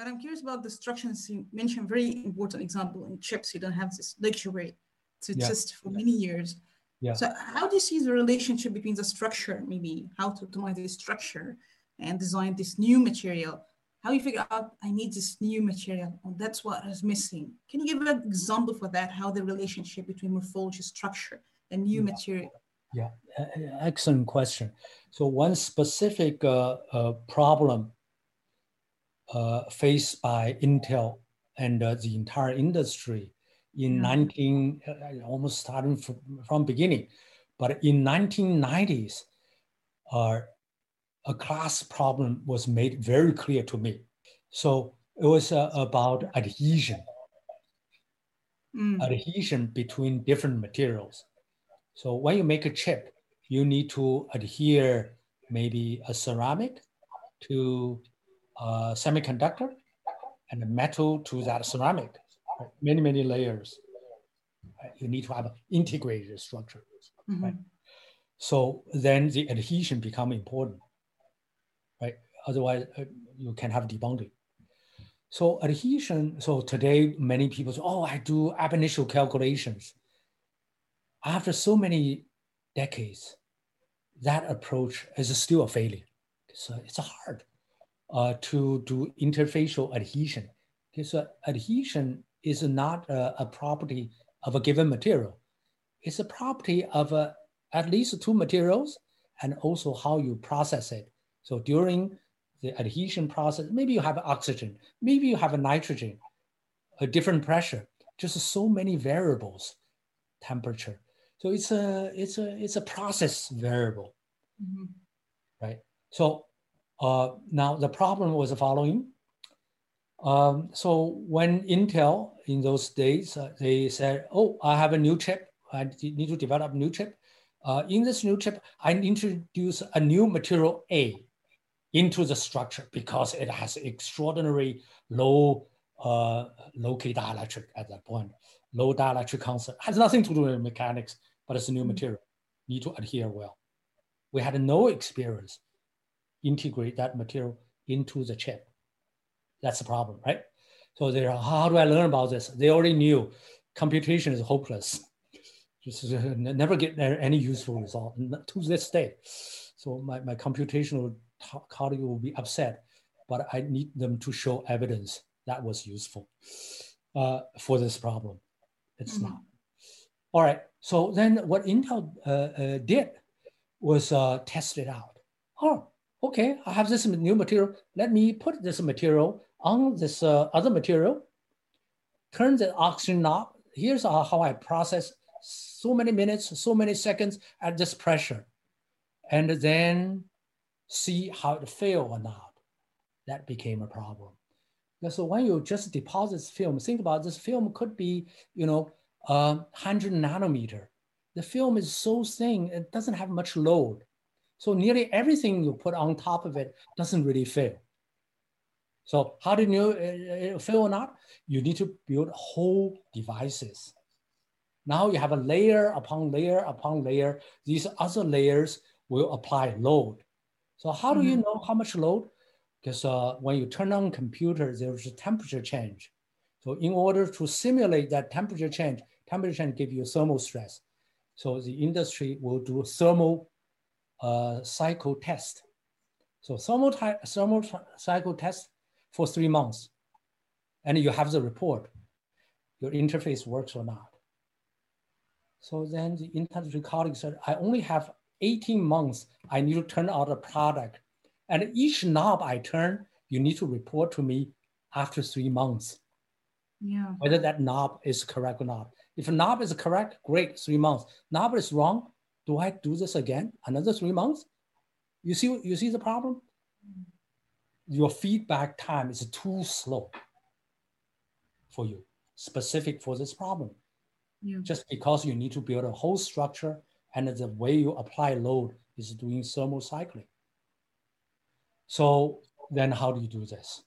But I'm curious about the structures you mentioned. Very important example in chips. You don't have this luxury to yeah. test for many years. Yeah. So how do you see the relationship between the structure, maybe how to optimize the structure and design this new material? How you figure out I need this new material and that's what is missing. Can you give an example for that? How the relationship between morphology structure and new yeah. material? Yeah, excellent question. So one specific uh, uh, problem uh, faced by Intel and uh, the entire industry in 19 uh, almost starting from, from beginning. But in 1990s uh, a class problem was made very clear to me. So it was uh, about adhesion. Mm. adhesion between different materials. So when you make a chip you need to adhere maybe a ceramic to a semiconductor and metal to that ceramic right? many, many layers. Right? You need to have integrated structure, mm-hmm. right? So then the adhesion become important, right? Otherwise, uh, you can have debonding. So adhesion, so today many people say, oh, I do ab initio calculations. After so many decades, that approach is still a failure. So it's hard uh, to do interfacial adhesion. Because uh, adhesion is not a, a, property of a given material. It's a property of a, at least two materials and also how you process it. So during the adhesion process, maybe you have oxygen, maybe you have a nitrogen, a different pressure, just so many variables, temperature. So it's a it's a it's a process variable, mm-hmm. right? So uh, now the problem was the following: um, so when Intel in those days, uh, they said, oh, I have a new chip. I need to develop a new chip. Uh, in this new chip, I introduce a new material A into the structure because it has extraordinary low uh, low K dielectric at that point. Low dielectric constant has nothing to do with mechanics, but it's a new mm-hmm. material. Need to adhere well. We had no experience integrate that material into the chip. That's the problem, right? So they're, how do I learn about this? They already knew computation is hopeless. Just uh, never get any useful result to this day. So my, my computational colleague will be upset, but I need them to show evidence that was useful uh, for this problem. It's mm-hmm. not. All right. So then what Intel uh, uh, did was uh, test it out. Oh, okay, I have this new material. Let me put this material on this uh, other material, turn the oxygen knob. Here's how I process so many minutes, so many seconds at this pressure, and then see how it fail or not. That became a problem. So when you just deposit film, think about this film could be, you know, uh, 100 nanometer. The film is so thin, it doesn't have much load. So nearly everything you put on top of it doesn't really fail. So how do you know it, it fail or not? You need to build whole devices. Now you have a layer upon layer upon layer. These other layers will apply load. So how do mm-hmm. you know how much load? Because uh, when you turn on computer, there's a temperature change. So in order to simulate that temperature change, temperature change give you thermal stress. So the industry will do thermal uh, cycle test. So thermal, thermal cycle test for three months. And you have the report, your interface works or not. So then the industry colleague said, I only have 18 months. I need to turn out a product. And each knob I turn, you need to report to me after three months. Yeah. Whether that knob is correct or not. If a knob is correct, great, three months. Knob is wrong, do I do this again? Another three months? You see, you see the problem? your feedback time is too slow for you, specific for this problem. Yeah. Just because you need to build a whole structure and the way you apply load is doing thermal cycling. So then how do you do this?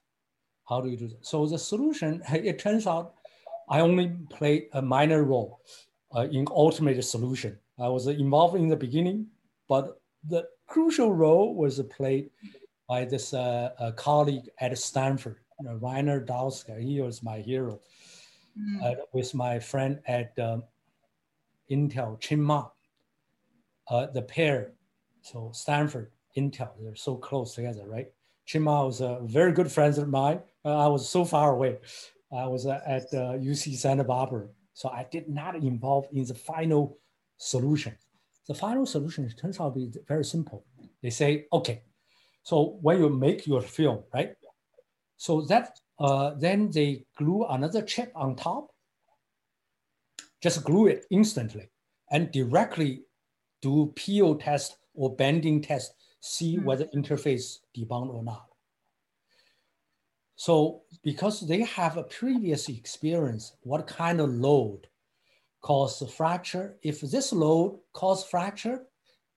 How do you do this? So the solution, it turns out I only played a minor role uh, in ultimate solution. I was involved in the beginning, but the crucial role was played by this uh, colleague at Stanford, you know, Reinhold Dauskardt, he was my hero. Mm. Uh, with my friend at um, Intel, Qing Ma, uh, the pair, so Stanford, Intel, they're so close together, right? Qing Ma was a very good friend of mine. Uh, I was so far away. I was uh, at UC Santa Barbara, so I did not involve in the final solution. The final solution turns out to be very simple. They say, okay, so when you make your film, right? So that uh, then they glue another chip on top, just glue it instantly and directly do peel test or bending test, see mm. whether interface debond or not. So because they have a previous experience, what kind of load cause fracture? If this load cause fracture,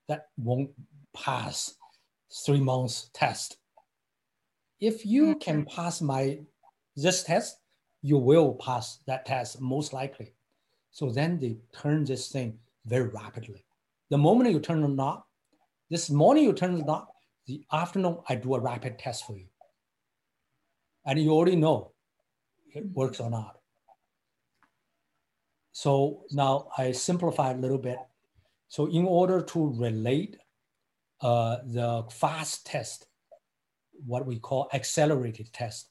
that won't pass three months test. If you mm-hmm. can pass my this test, you will pass that test most likely. So then they turn this thing very rapidly. The moment you turn the knob, this morning you turn the knob, the afternoon I do a rapid test for you. And you already know it works or not. So now I simplify a little bit. So in order to relate uh, the fast test, what we call accelerated test,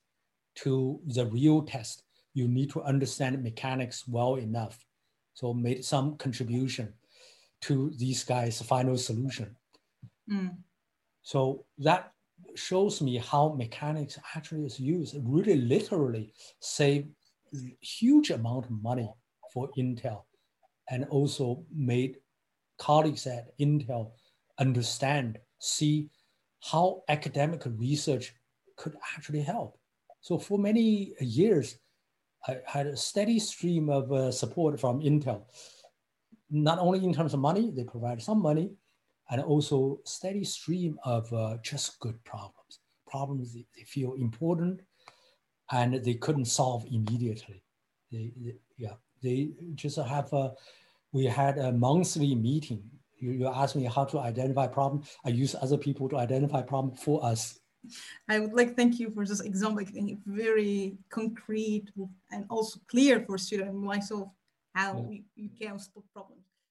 to the real test, you need to understand mechanics well enough. So made some contribution to these guys' final solution. Mm. So that shows me how mechanics actually is used, really literally save huge amount of money for Intel and also made colleagues at Intel understand, see how academic research could actually help. So for many years, I had a steady stream of uh, support from Intel, not only in terms of money, they provide some money, and also steady stream of uh, just good problems, problems they, they, feel important and they couldn't solve immediately. They, they, yeah, they just have a, we had a monthly meeting you, you ask me how to identify problem. I use other people to identify problem for us. I would like thank you for this example, very concrete and also clear for student myself how yeah. you, you can solve problems.